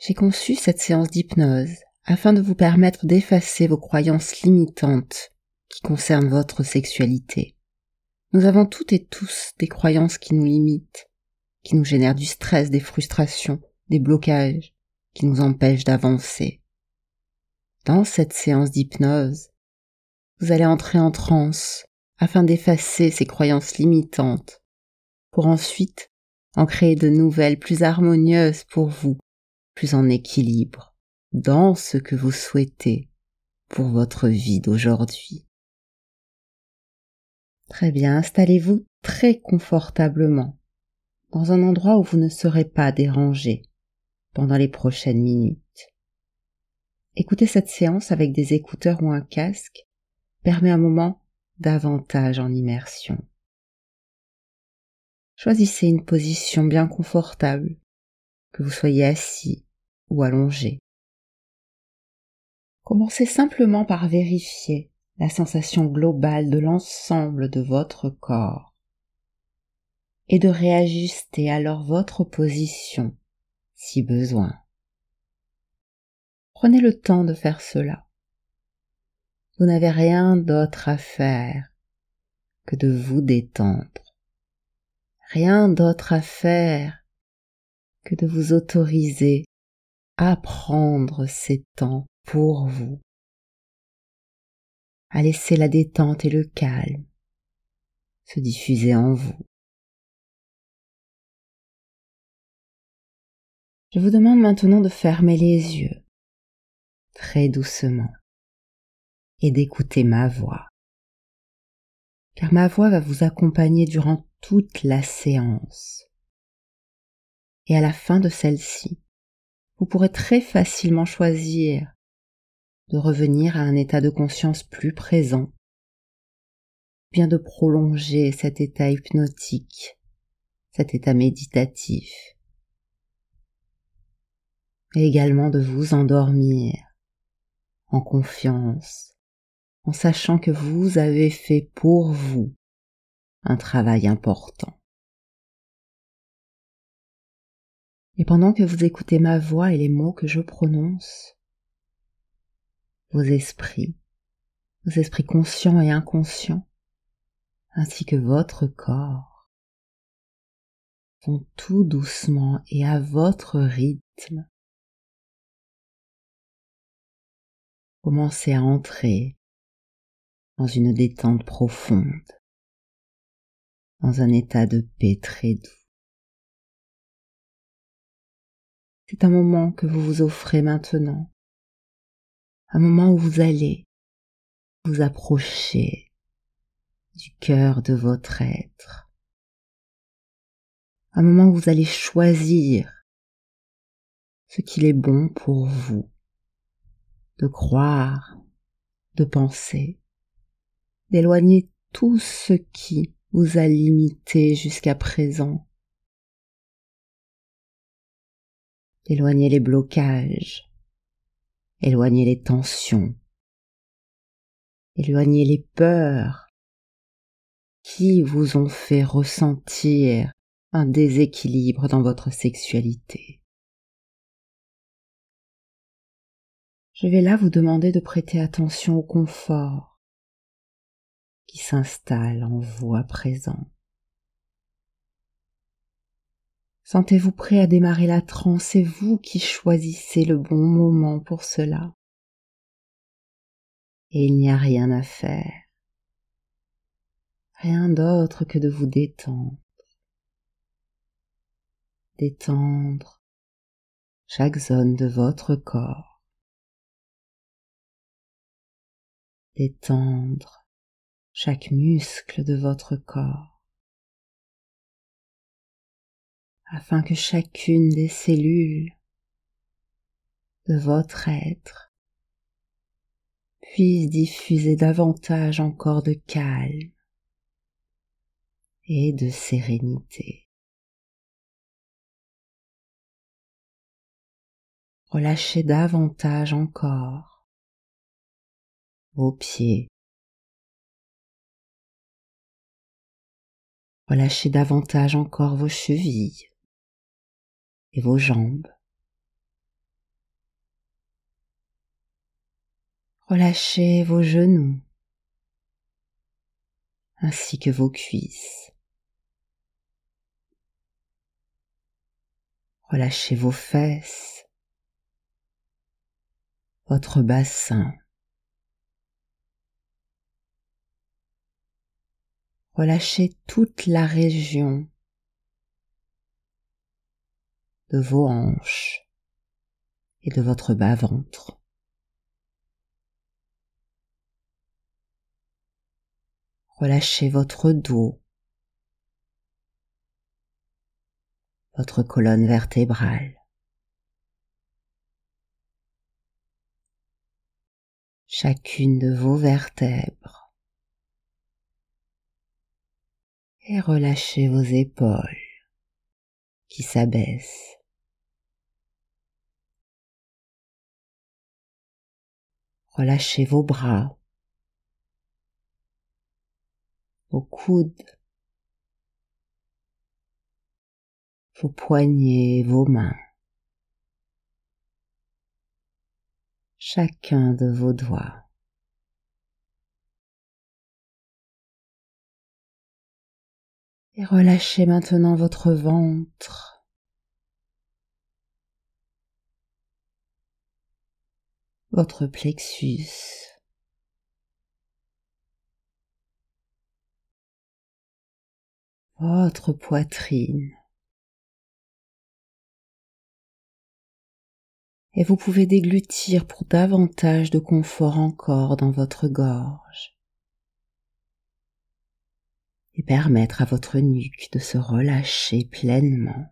J'ai conçu cette séance d'hypnose afin de vous permettre d'effacer vos croyances limitantes qui concernent votre sexualité. Nous avons toutes et tous des croyances qui nous limitent, qui nous génèrent du stress, des frustrations, des blocages, qui nous empêchent d'avancer. Dans cette séance d'hypnose, vous allez entrer en transe afin d'effacer ces croyances limitantes pour ensuite en créer de nouvelles plus harmonieuses pour vous, plus en équilibre dans ce que vous souhaitez pour votre vie d'aujourd'hui. Très bien, installez-vous très confortablement dans un endroit où vous ne serez pas dérangé pendant les prochaines minutes. Écoutez cette séance avec des écouteurs ou un casque permet un moment davantage en immersion. Choisissez une position bien confortable, que vous soyez assis ou allongé. Commencez simplement par vérifier la sensation globale de l'ensemble de votre corps et de réajuster alors votre position si besoin. Prenez le temps de faire cela. Vous n'avez rien d'autre à faire que de vous détendre. Rien d'autre à faire que de vous autoriser à prendre ces temps pour vous à laisser la détente et le calme se diffuser en vous. Je vous demande maintenant de fermer les yeux très doucement et d'écouter ma voix. Car ma voix va vous accompagner durant toute la séance. Et à la fin de celle-ci, vous pourrez très facilement choisir de revenir à un état de conscience plus présent, bien de prolonger cet état hypnotique, cet état méditatif, et également de vous endormir en confiance, en sachant que vous avez fait pour vous un travail important. Et pendant que vous écoutez ma voix et les mots que je prononce, vos esprits, vos esprits conscients et inconscients, ainsi que votre corps, vont tout doucement et à votre rythme commencer à entrer dans une détente profonde, dans un état de paix très doux. C'est un moment que vous vous offrez maintenant. Un moment où vous allez vous approcher du cœur de votre être, un moment où vous allez choisir ce qu'il est bon pour vous de croire, de penser, d'éloigner tout ce qui vous a limité jusqu'à présent, d'éloigner les blocages, éloignez les tensions, éloignez les peurs qui vous ont fait ressentir un déséquilibre dans votre sexualité. Je vais là vous demander de prêter attention au confort qui s'installe en vous à présent. Sentez-vous prêt à démarrer la transe, c'est vous qui choisissez le bon moment pour cela. Et il n'y a rien à faire. Rien d'autre que de vous détendre. Détendre chaque zone de votre corps. Détendre chaque muscle de votre corps. Afin que chacune des cellules de votre être puisse diffuser davantage encore de calme et de sérénité. Relâchez davantage encore vos pieds. Relâchez davantage encore vos chevilles et vos jambes. Relâchez vos genoux ainsi que vos cuisses. Relâchez vos fesses, votre bassin. Relâchez toute la région de vos hanches et de votre bas-ventre. Relâchez votre dos, votre colonne vertébrale. Chacune de vos vertèbres. Et relâchez vos épaules qui s'abaissent. Relâchez vos bras vos coudes, vos poignets, vos mains, chacun de vos doigts. Et relâchez maintenant votre ventre. Votre plexus. votre poitrine. Et vous pouvez déglutir pour davantage de confort encore dans votre gorge et permettre à votre nuque de se relâcher pleinement.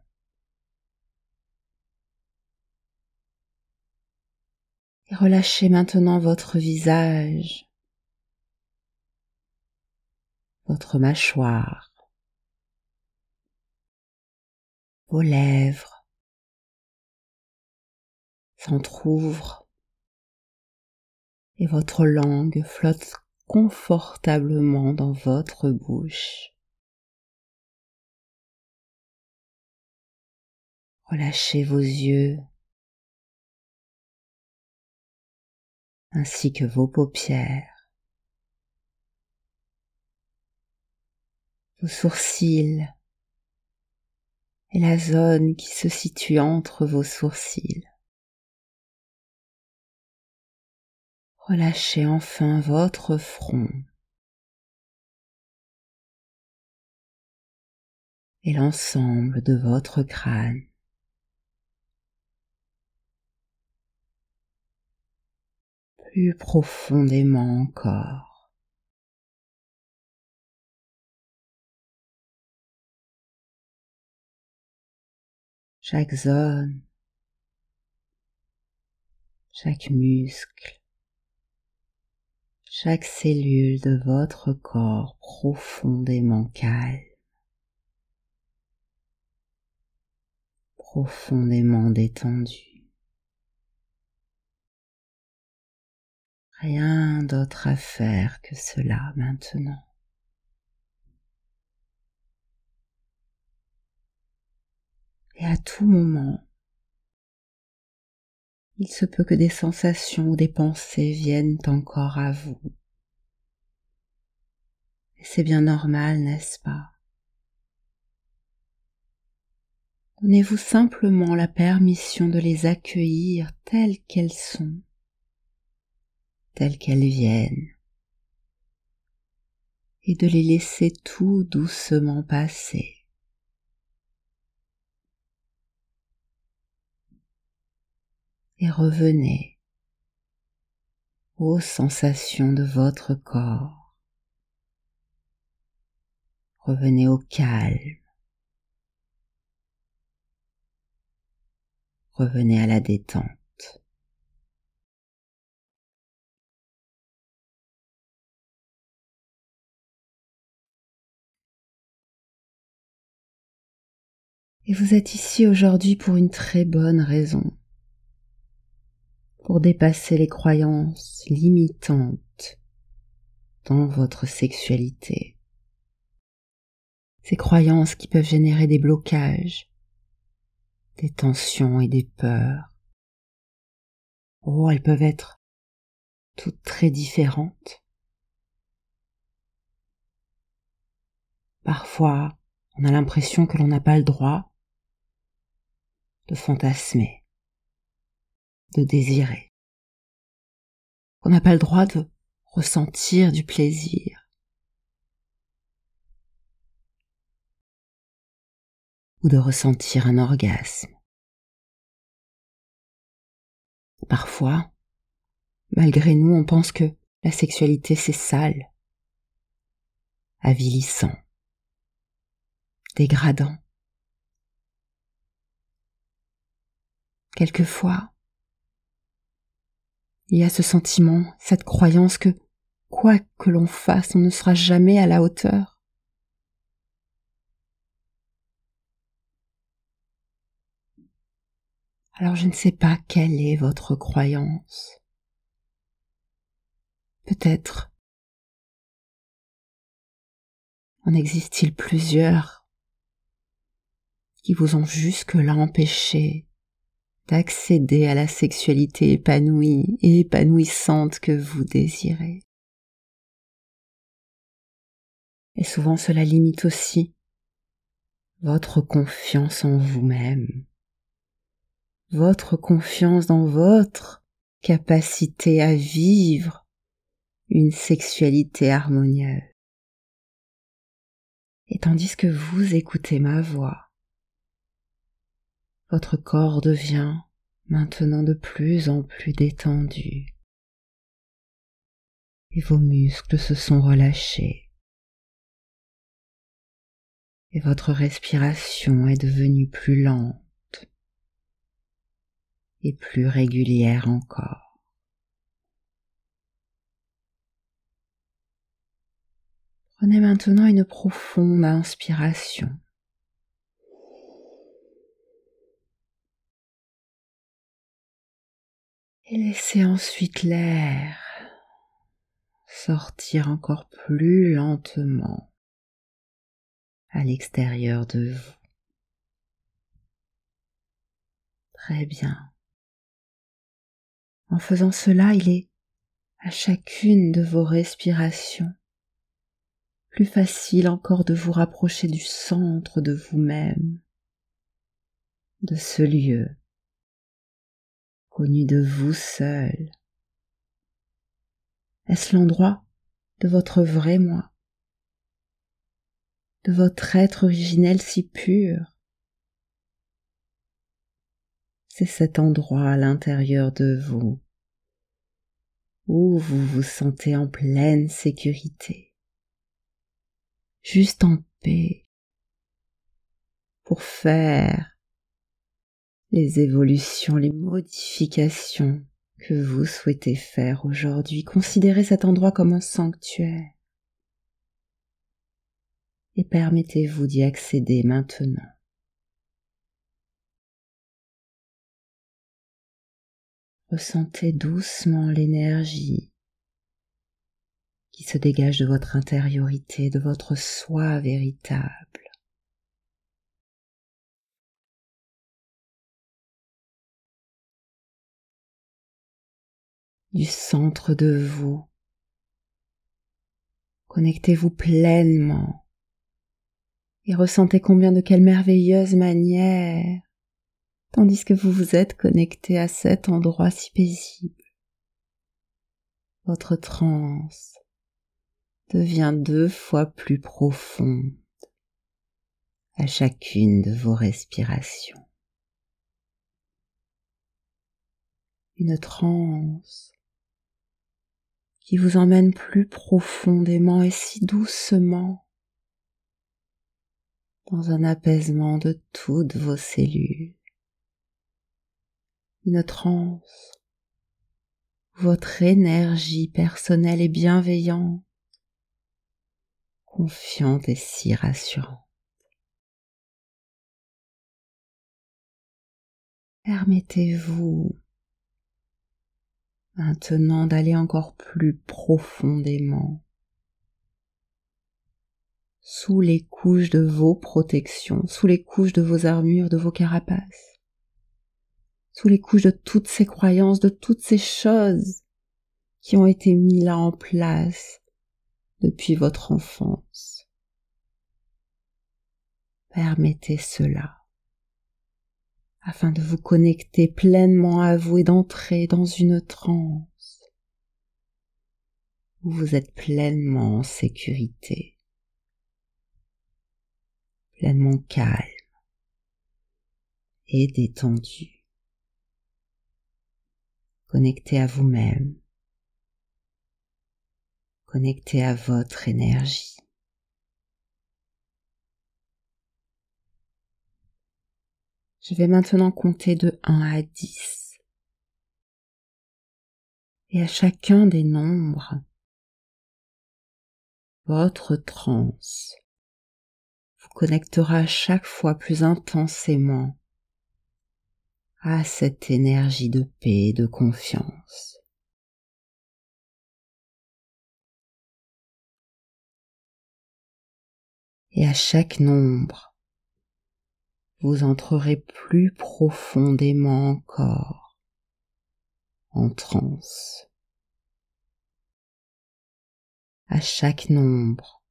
Et relâchez maintenant votre visage, votre mâchoire, vos lèvres. S'entr'ouvrent. Et votre langue flotte confortablement dans votre bouche. Relâchez vos yeux ainsi que vos paupières, vos sourcils et la zone qui se situe entre vos sourcils. Relâchez enfin votre front et l'ensemble de votre crâne. Plus profondément encore. chaque zone, chaque muscle, chaque cellule de votre corps profondément calme, profondément détendu. Rien d'autre à faire que cela maintenant. et à tout moment, il se peut que des sensations ou des pensées viennent encore à vous. Et c'est bien normal, n'est-ce pas? Donnez-vous simplement la permission de les accueillir telles qu'elles sont, telles qu'elles viennent, et de les laisser tout doucement passer. et revenez aux sensations de votre corps. Revenez au calme. Revenez à la détente. Et vous êtes ici aujourd'hui pour une très bonne raison pour dépasser les croyances limitantes dans votre sexualité. Ces croyances qui peuvent générer des blocages, des tensions et des peurs. Oh, elles peuvent être toutes très différentes. Parfois, on a l'impression que l'on n'a pas le droit de fantasmer, de désirer, qu'on n'a pas le droit de ressentir du plaisir, ou de ressentir un orgasme. Parfois, malgré nous, on pense que la sexualité c'est sale, avilissant, dégradant. Quelquefois, il y a ce sentiment, cette croyance que quoi que l'on fasse, on ne sera jamais à la hauteur. Alors je ne sais pas quelle est votre croyance. Peut-être en existe-t-il plusieurs qui vous ont jusque-là empêché d'accéder à la sexualité épanouie et épanouissante que vous désirez. Et souvent cela limite aussi votre confiance en vous-même votre confiance dans votre capacité à vivre une sexualité harmonieuse. Et tandis que vous écoutez ma voix, votre corps devient maintenant de plus en plus détendu et vos muscles se sont relâchés et votre respiration est devenue plus lente et plus régulière encore. Prenez maintenant une profonde inspiration. Et laissez ensuite l'air sortir encore plus lentement à l'extérieur de vous. Très bien. En faisant cela, il est à chacune de vos respirations plus facile encore de vous rapprocher du centre de vous-même, de ce lieu de vous seul. Est-ce l'endroit de votre vrai moi, de votre être originel si pur? C'est cet endroit à l'intérieur de vous où vous vous sentez en pleine sécurité, juste en paix, pour faire les évolutions, les modifications que vous souhaitez faire aujourd'hui. Considérez cet endroit comme un sanctuaire et permettez-vous d'y accéder maintenant. Ressentez doucement l'énergie qui se dégage de votre intériorité, de votre soi véritable. Du centre de vous. Connectez-vous pleinement et ressentez combien de quelle merveilleuse manière tandis que vous vous êtes connecté à cet endroit si paisible. Votre transe devient deux fois plus profonde à chacune de vos respirations. Une transe qui vous emmène plus profondément et si doucement dans un apaisement de toutes vos cellules une transe, votre énergie personnelle est bienveillante, confiante et si rassurante. Permettez-vous maintenant d'aller encore plus profondément sous les couches de vos protections, sous les couches de vos armures, de vos carapaces sous les couches de toutes ces croyances, de toutes ces choses qui ont été mis là en place depuis votre enfance. Permettez cela afin de vous connecter pleinement à vous et d'entrer dans une transe où vous êtes pleinement en sécurité, pleinement calme et détendu, connecté à vous-même, connecté à votre énergie. Je vais maintenant compter de 1 à 10. Et à chacun des nombres, votre transe vous connectera chaque fois plus intensément à cette énergie de paix et de confiance. Et à chaque nombre, vous entrerez plus profondément encore en transe. À chaque nombre,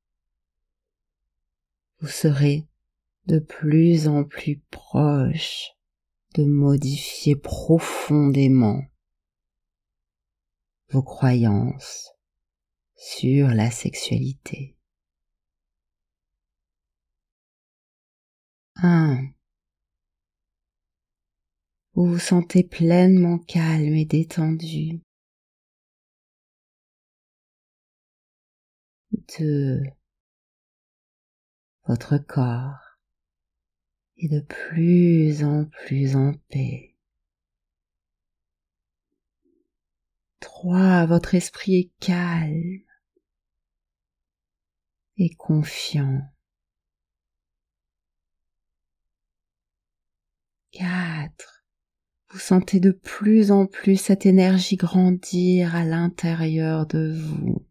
vous serez de plus en plus proche de modifier profondément vos croyances sur la sexualité. 1. Vous vous sentez pleinement calme et détendu. 2. Votre corps et de plus en plus en paix. 3. Votre esprit est calme et confiant. 4. Vous sentez de plus en plus cette énergie grandir à l'intérieur de vous.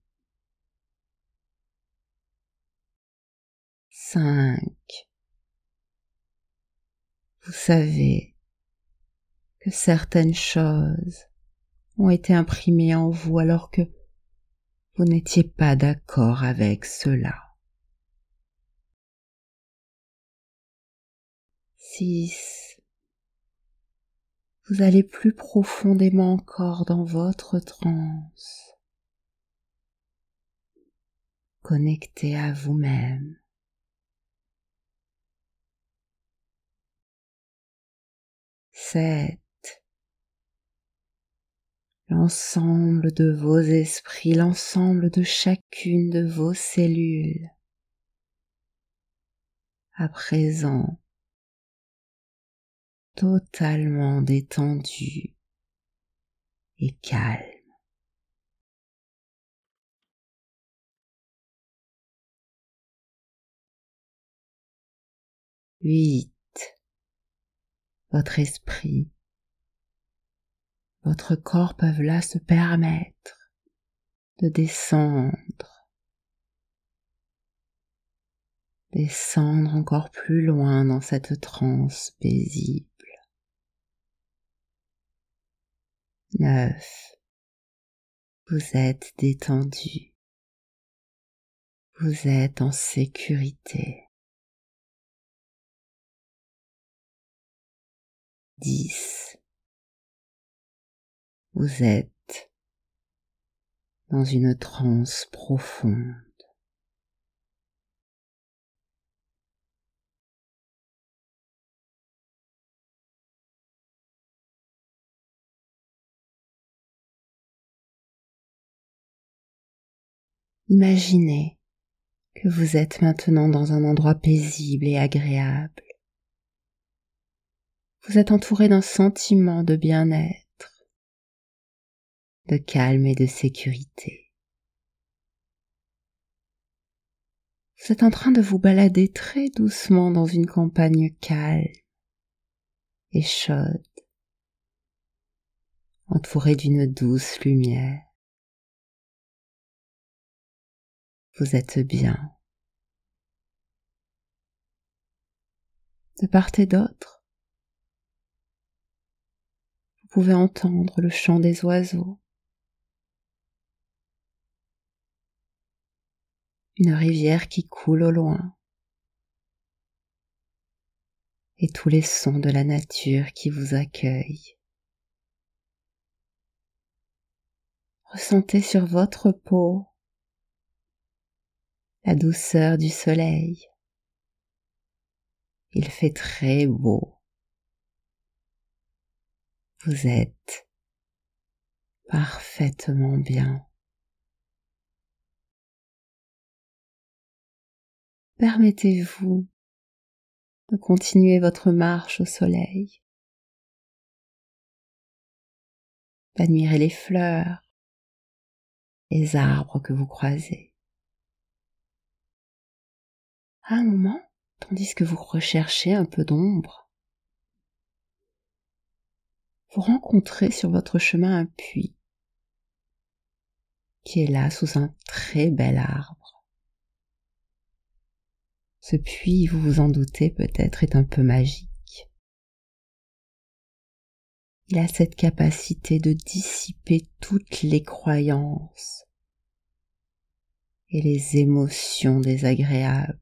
5. Vous savez que certaines choses ont été imprimées en vous alors que vous n'étiez pas d'accord avec cela. 6. Vous allez plus profondément encore dans votre transe, connecté à vous-même. 7. L'ensemble de vos esprits, l'ensemble de chacune de vos cellules, à présent totalement détendu et calme. Huit votre esprit, votre corps peuvent là se permettre de descendre, descendre encore plus loin dans cette transe paisible. 9. Vous êtes détendu. Vous êtes en sécurité. 10. Vous êtes dans une transe profonde. Imaginez que vous êtes maintenant dans un endroit paisible et agréable vous êtes entouré d'un sentiment de bien-être, de calme et de sécurité. Vous êtes en train de vous balader très doucement dans une campagne calme et chaude, entourée d'une douce lumière. vous êtes bien. De part et d'autre, vous pouvez entendre le chant des oiseaux, une rivière qui coule au loin, et tous les sons de la nature qui vous accueillent. Ressentez sur votre peau la douceur du soleil. Il fait très beau. Vous êtes parfaitement bien. Permettez-vous de continuer votre marche au soleil, d'admirer les fleurs, les arbres que vous croisez. À un moment, tandis que vous recherchez un peu d'ombre, vous rencontrez sur votre chemin un puits qui est là sous un très bel arbre. Ce puits, vous vous en doutez peut-être, est un peu magique. Il a cette capacité de dissiper toutes les croyances et les émotions désagréables,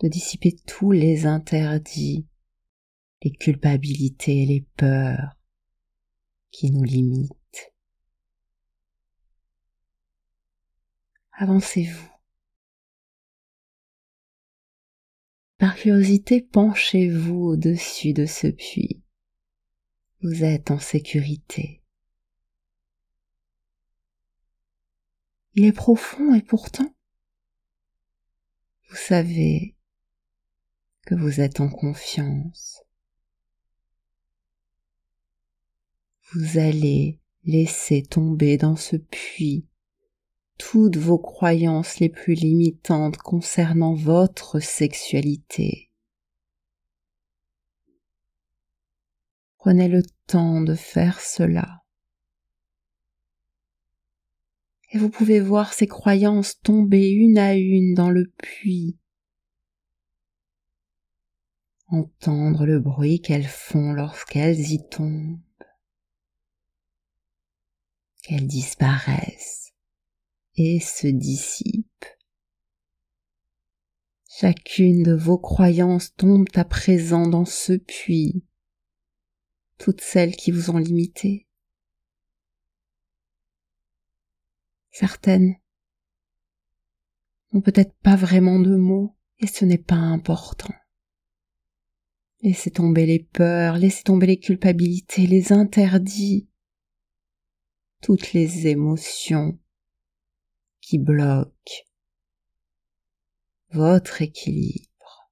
de dissiper tous les interdits, les culpabilités et les peurs qui nous limitent. Avancez-vous Par curiosité, penchez-vous au-dessus de ce puits. Vous êtes en sécurité. Il est profond et pourtant, vous savez que vous êtes en confiance. Vous allez laisser tomber dans ce puits toutes vos croyances les plus limitantes concernant votre sexualité. Prenez le temps de faire cela. Et vous pouvez voir ces croyances tomber une à une dans le puits, entendre le bruit qu'elles font lorsqu'elles y tombent, qu'elles disparaissent et se dissipe. Chacune de vos croyances tombe à présent dans ce puits, toutes celles qui vous ont limité. Certaines n'ont peut-être pas vraiment de mots et ce n'est pas important. Laissez tomber les peurs, laissez tomber les culpabilités, les interdits, toutes les émotions qui bloque votre équilibre.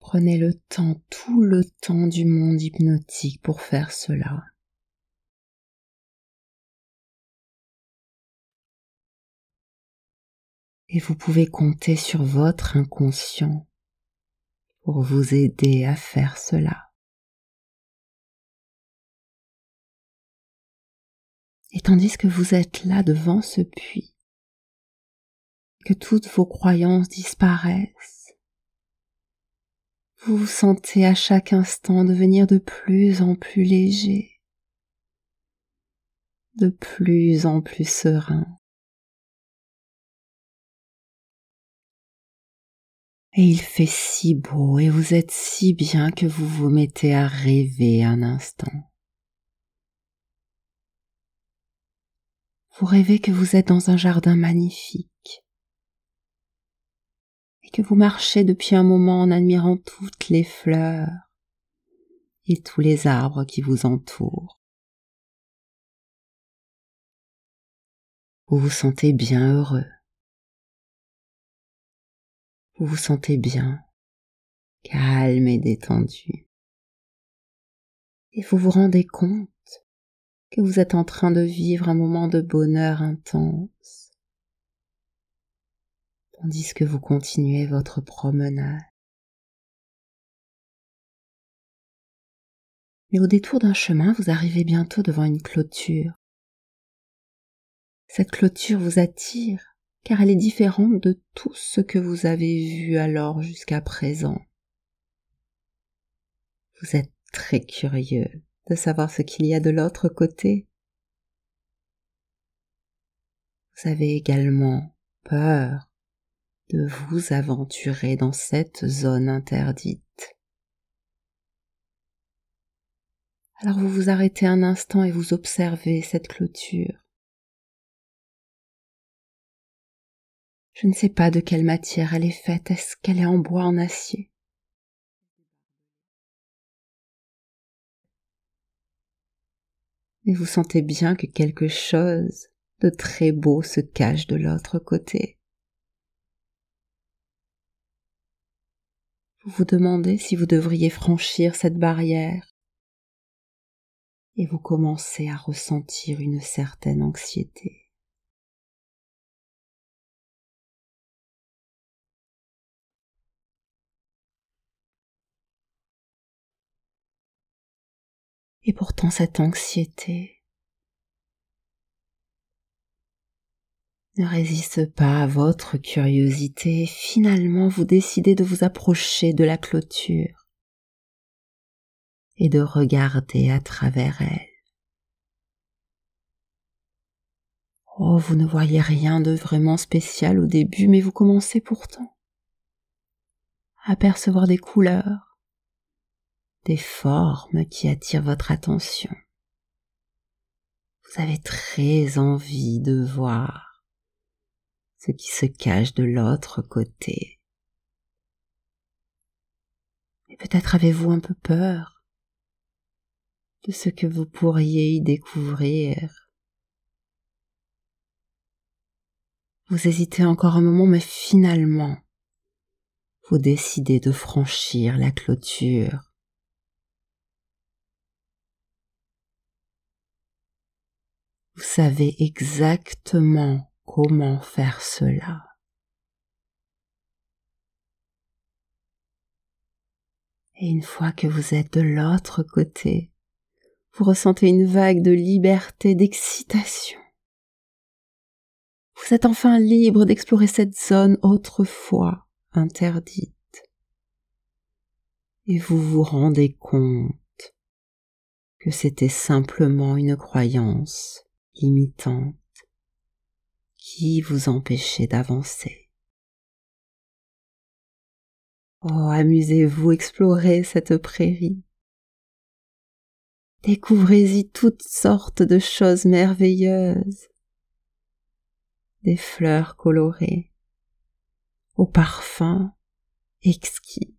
Prenez le temps, tout le temps du monde hypnotique pour faire cela. Et vous pouvez compter sur votre inconscient pour vous aider à faire cela. Et tandis que vous êtes là devant ce puits, que toutes vos croyances disparaissent, vous vous sentez à chaque instant devenir de plus en plus léger, de plus en plus serein. Et il fait si beau et vous êtes si bien que vous vous mettez à rêver un instant. vous rêvez que vous êtes dans un jardin magnifique et que vous marchez depuis un moment en admirant toutes les fleurs et tous les arbres qui vous entourent. Vous vous sentez bien heureux. Vous vous sentez bien, calme et détendu. Et vous vous rendez compte que vous êtes en train de vivre un moment de bonheur intense, tandis que vous continuez votre promenade. Mais au détour d'un chemin, vous arrivez bientôt devant une clôture. Cette clôture vous attire car elle est différente de tout ce que vous avez vu alors jusqu'à présent. Vous êtes très curieux de savoir ce qu'il y a de l'autre côté. vous avez également peur de vous aventurer dans cette zone interdite. Alors vous vous arrêtez un instant et vous observez cette clôture. Je ne sais pas de quelle matière elle est faite. Est-ce qu'elle est en bois, en acier? Mais vous sentez bien que quelque chose de très beau se cache de l'autre côté. Vous vous demandez si vous devriez franchir cette barrière et vous commencez à ressentir une certaine anxiété. Et pourtant cette anxiété ne résiste pas à votre curiosité. Finalement, vous décidez de vous approcher de la clôture et de regarder à travers elle. Oh, vous ne voyez rien de vraiment spécial au début, mais vous commencez pourtant à percevoir des couleurs, des formes qui attirent votre attention. Vous avez très envie de voir ce qui se cache de l'autre côté. Et peut-être avez-vous un peu peur de ce que vous pourriez y découvrir. Vous hésitez encore un moment, mais finalement, vous décidez de franchir la clôture Vous savez exactement comment faire cela. Et une fois que vous êtes de l'autre côté, vous ressentez une vague de liberté, d'excitation. Vous êtes enfin libre d'explorer cette zone autrefois interdite. Et vous vous rendez compte que c'était simplement une croyance limitante qui vous empêchait d'avancer. Oh, amusez-vous, explorez cette prairie. Découvrez-y toutes sortes de choses merveilleuses. Des fleurs colorées, aux parfums exquis,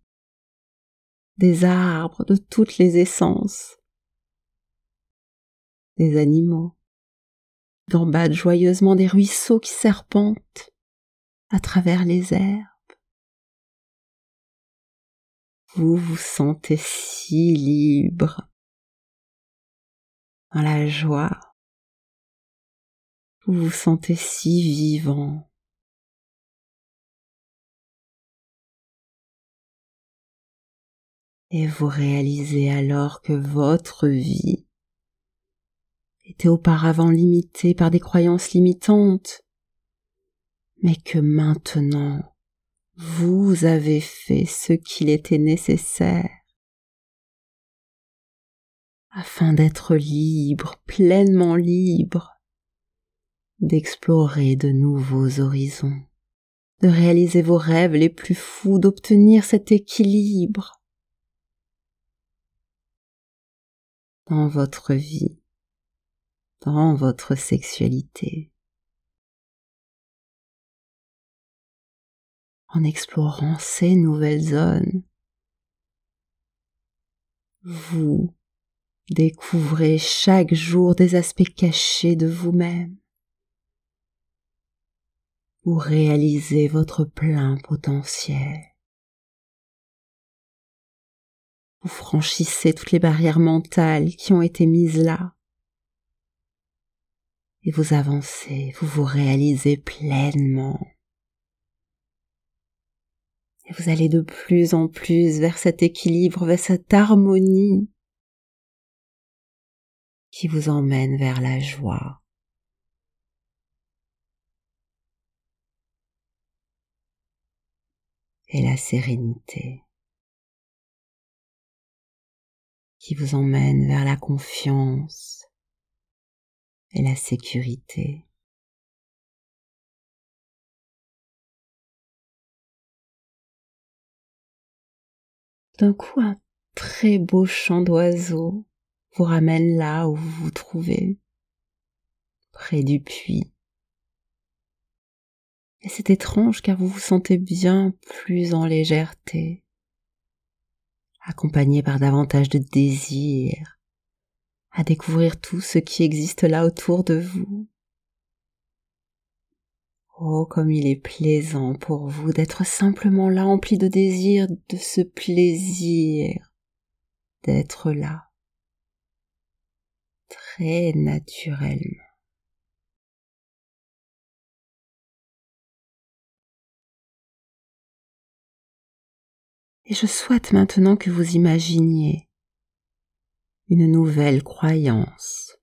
des arbres de toutes les essences, des animaux, gambadent joyeusement des ruisseaux qui serpentent à travers les herbes. Vous vous sentez si libre, dans la joie. Vous vous sentez si vivant. Et vous réalisez alors que votre vie auparavant limité par des croyances limitantes, mais que maintenant vous avez fait ce qu'il était nécessaire. Afin d'être libre, pleinement libre, d'explorer de nouveaux horizons, de réaliser vos rêves les plus fous, d'obtenir cet équilibre. Dans votre vie dans votre sexualité. En explorant ces nouvelles zones, vous découvrez chaque jour des aspects cachés de vous-même. Vous réalisez votre plein potentiel. Vous franchissez toutes les barrières mentales qui ont été mises là et vous avancez, vous vous réalisez pleinement. Et vous allez de plus en plus vers cet équilibre, vers cette harmonie qui vous emmène vers la joie. Et la sérénité qui vous emmène vers la confiance et la sécurité. D'un coup, un très beau chant d'oiseaux vous ramène là où vous vous trouvez, près du puits. Et c'est étrange car vous vous sentez bien plus en légèreté, accompagné par davantage de désir à découvrir tout ce qui existe là autour de vous. Oh, comme il est plaisant pour vous d'être simplement là, empli de désir, de ce plaisir d'être là, très naturellement. Et je souhaite maintenant que vous imaginiez une nouvelle croyance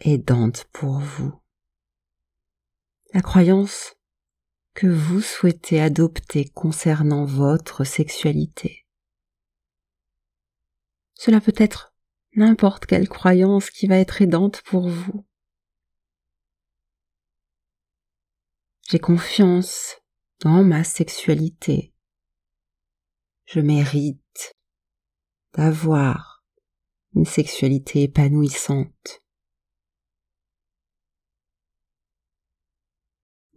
aidante pour vous. La croyance que vous souhaitez adopter concernant votre sexualité. Cela peut être n'importe quelle croyance qui va être aidante pour vous. J'ai confiance dans ma sexualité je mérite d'avoir une sexualité épanouissante.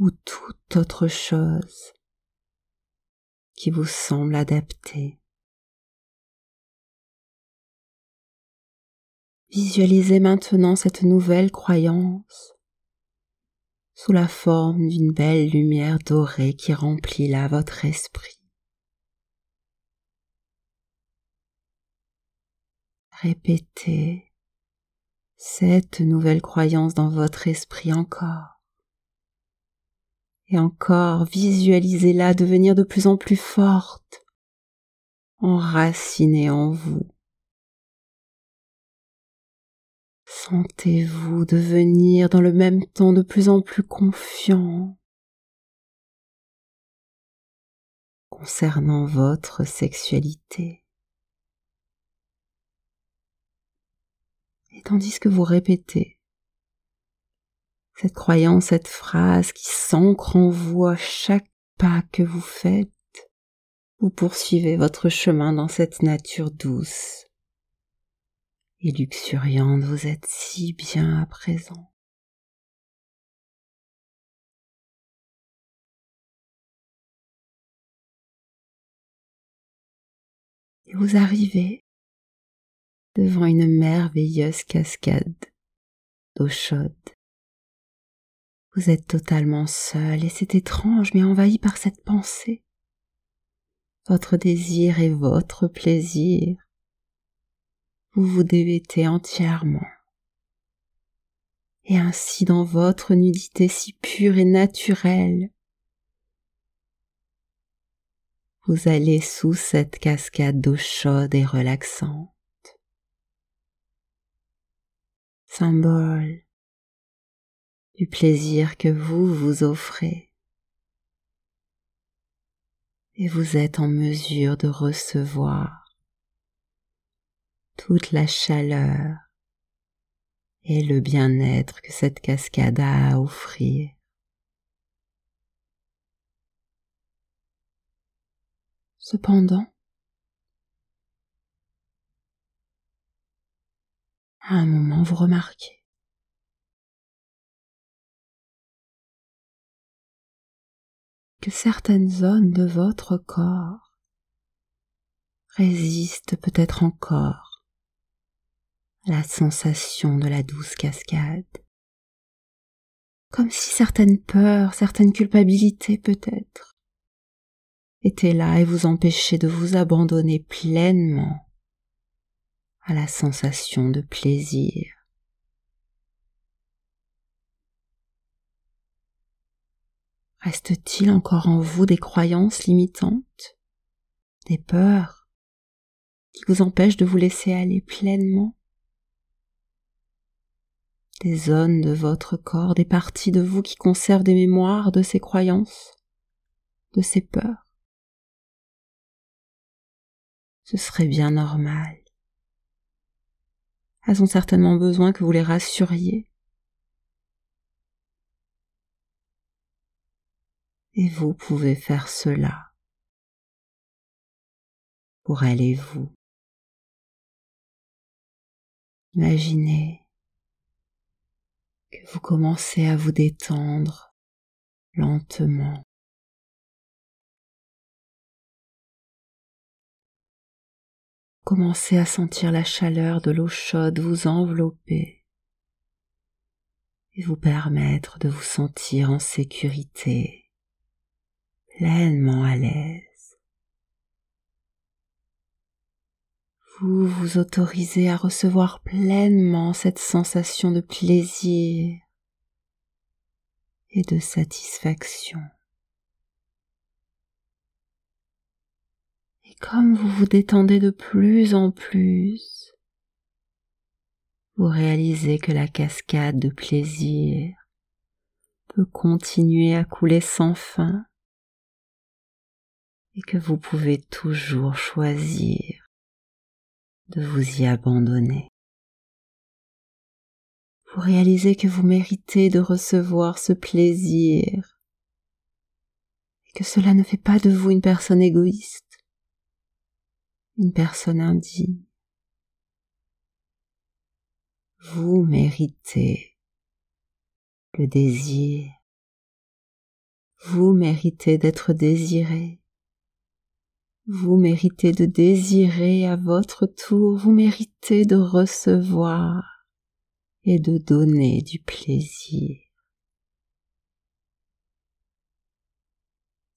ou toute autre chose qui vous semble adaptée. Visualisez maintenant cette nouvelle croyance sous la forme d'une belle lumière dorée qui remplit là votre esprit. Répétez cette nouvelle croyance dans votre esprit encore. Et encore, visualisez-la devenir de plus en plus forte, enracinée en vous. Sentez-vous devenir dans le même temps de plus en plus confiant concernant votre sexualité. Et tandis que vous répétez cette croyance, cette phrase qui s'ancre en vous à chaque pas que vous faites, vous poursuivez votre chemin dans cette nature douce et luxuriante, vous êtes si bien à présent. Et vous arrivez devant une merveilleuse cascade d'eau chaude. Vous êtes totalement seul et c'est étrange mais envahi par cette pensée. Votre désir et votre plaisir. Vous vous dévêtez entièrement. Et ainsi dans votre nudité si pure et naturelle, vous allez sous cette cascade d'eau chaude et relaxante symbole du plaisir que vous vous offrez. Et vous êtes en mesure de recevoir toute la chaleur et le bien-être que cette cascade a à offrir. Cependant, à un moment vous remarquez. Que certaines zones de votre corps résistent peut-être encore à la sensation de la douce cascade, comme si certaines peurs, certaines culpabilités peut-être étaient là et vous empêchaient de vous abandonner pleinement à la sensation de plaisir. Reste-t-il encore en vous des croyances limitantes, des peurs qui vous empêchent de vous laisser aller pleinement? Des zones de votre corps, des parties de vous qui conservent des mémoires de ces croyances, de ces peurs Ce serait bien normal. Elles ont certainement besoin que vous les rassuriez. Et vous pouvez faire cela pour elle et vous. Imaginez que vous commencez à vous détendre lentement. Commencez à sentir la chaleur de l'eau chaude vous envelopper et vous permettre de vous sentir en sécurité, pleinement à l'aise. Vous vous autorisez à recevoir pleinement cette sensation de plaisir et de satisfaction. Et comme vous vous détendez de plus en plus, vous réalisez que la cascade de plaisir peut continuer à couler sans fin et que vous pouvez toujours choisir de vous y abandonner. Vous réalisez que vous méritez de recevoir ce plaisir et que cela ne fait pas de vous une personne égoïste, une personne indigne. Vous méritez le désir. Vous méritez d'être désiré. Vous méritez de désirer à votre tour, vous méritez de recevoir et de donner du plaisir.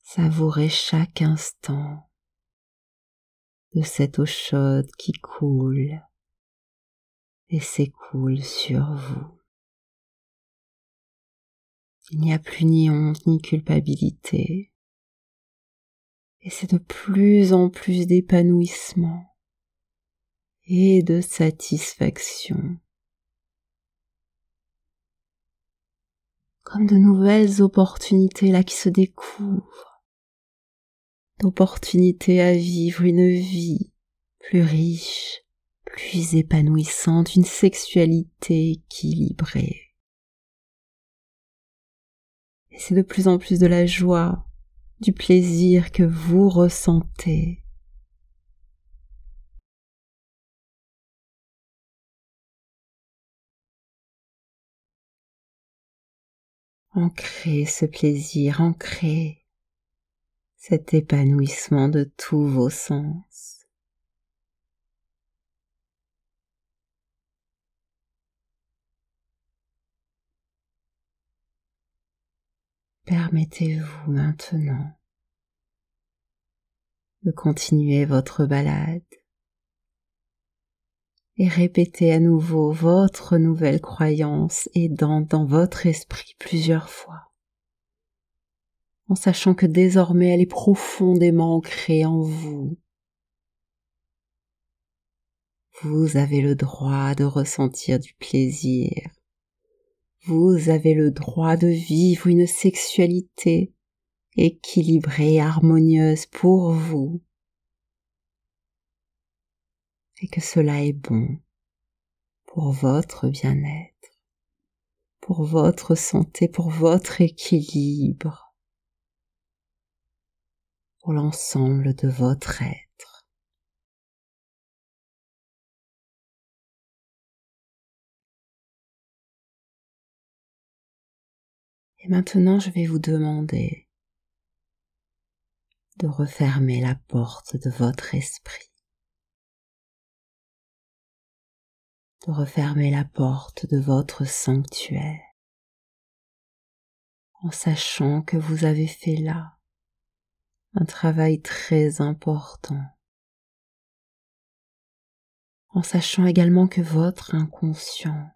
Savourez chaque instant de cette eau chaude qui coule et s'écoule sur vous. Il n'y a plus ni honte ni culpabilité et c'est de plus en plus d'épanouissement et de satisfaction. Comme de nouvelles opportunités là qui se découvrent, d'opportunités à vivre une vie plus riche, plus épanouissante, une sexualité équilibrée. Et c'est de plus en plus de la joie, du plaisir que vous ressentez. Ancrez ce plaisir, ancrez cet épanouissement de tous vos sens. Permettez-vous maintenant de continuer votre balade et répétez à nouveau votre nouvelle croyance aidant dans votre esprit plusieurs fois, en sachant que désormais elle est profondément ancrée en vous. Vous avez le droit de ressentir du plaisir vous avez le droit de vivre une sexualité équilibrée et harmonieuse pour vous. Et que cela est bon pour votre bien-être, pour votre santé, pour votre équilibre, pour l'ensemble de votre être. Et maintenant, je vais vous demander de refermer la porte de votre esprit, de refermer la porte de votre sanctuaire, en sachant que vous avez fait là un travail très important, en sachant également que votre inconscient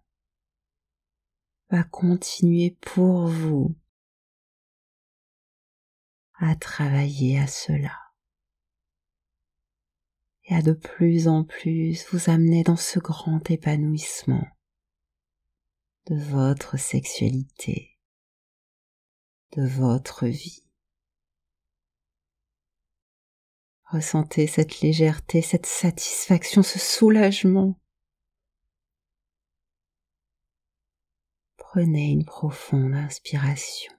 va continuer pour vous à travailler à cela et à de plus en plus vous amener dans ce grand épanouissement de votre sexualité, de votre vie. Ressentez cette légèreté, cette satisfaction, ce soulagement Prenez une profonde inspiration.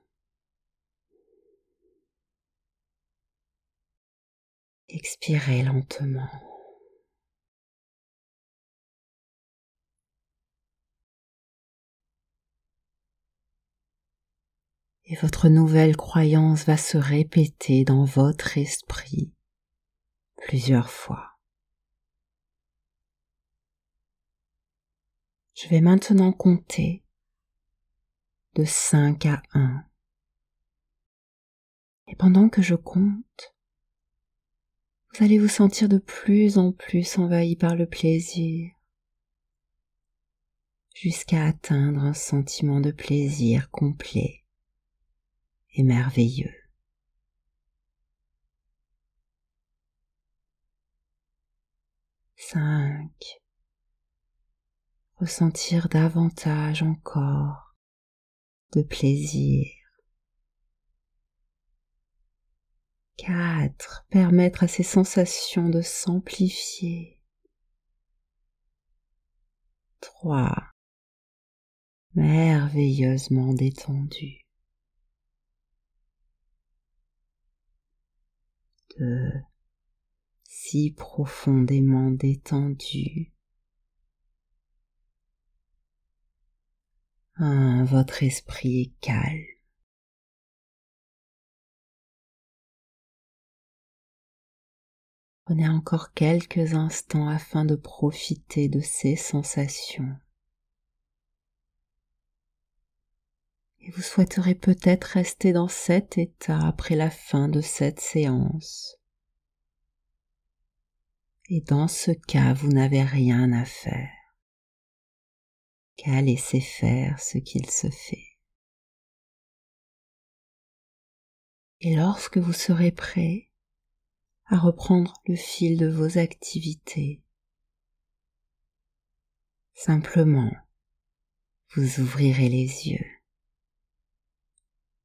Expirez lentement. Et votre nouvelle croyance va se répéter dans votre esprit plusieurs fois. Je vais maintenant compter de 5 à 1. Et pendant que je compte, vous allez vous sentir de plus en plus envahi par le plaisir, jusqu'à atteindre un sentiment de plaisir complet et merveilleux. Cinq. Ressentir davantage encore de plaisir 4. Permettre à ces sensations de s'amplifier. 3. Merveilleusement détendu. 2. Si profondément détendu. 1. Votre esprit est calme. Prenez encore quelques instants afin de profiter de ces sensations. Et vous souhaiterez peut-être rester dans cet état après la fin de cette séance. Et dans ce cas, vous n'avez rien à faire qu'à laisser faire ce qu'il se fait. Et lorsque vous serez prêt, à reprendre le fil de vos activités. Simplement, vous ouvrirez les yeux.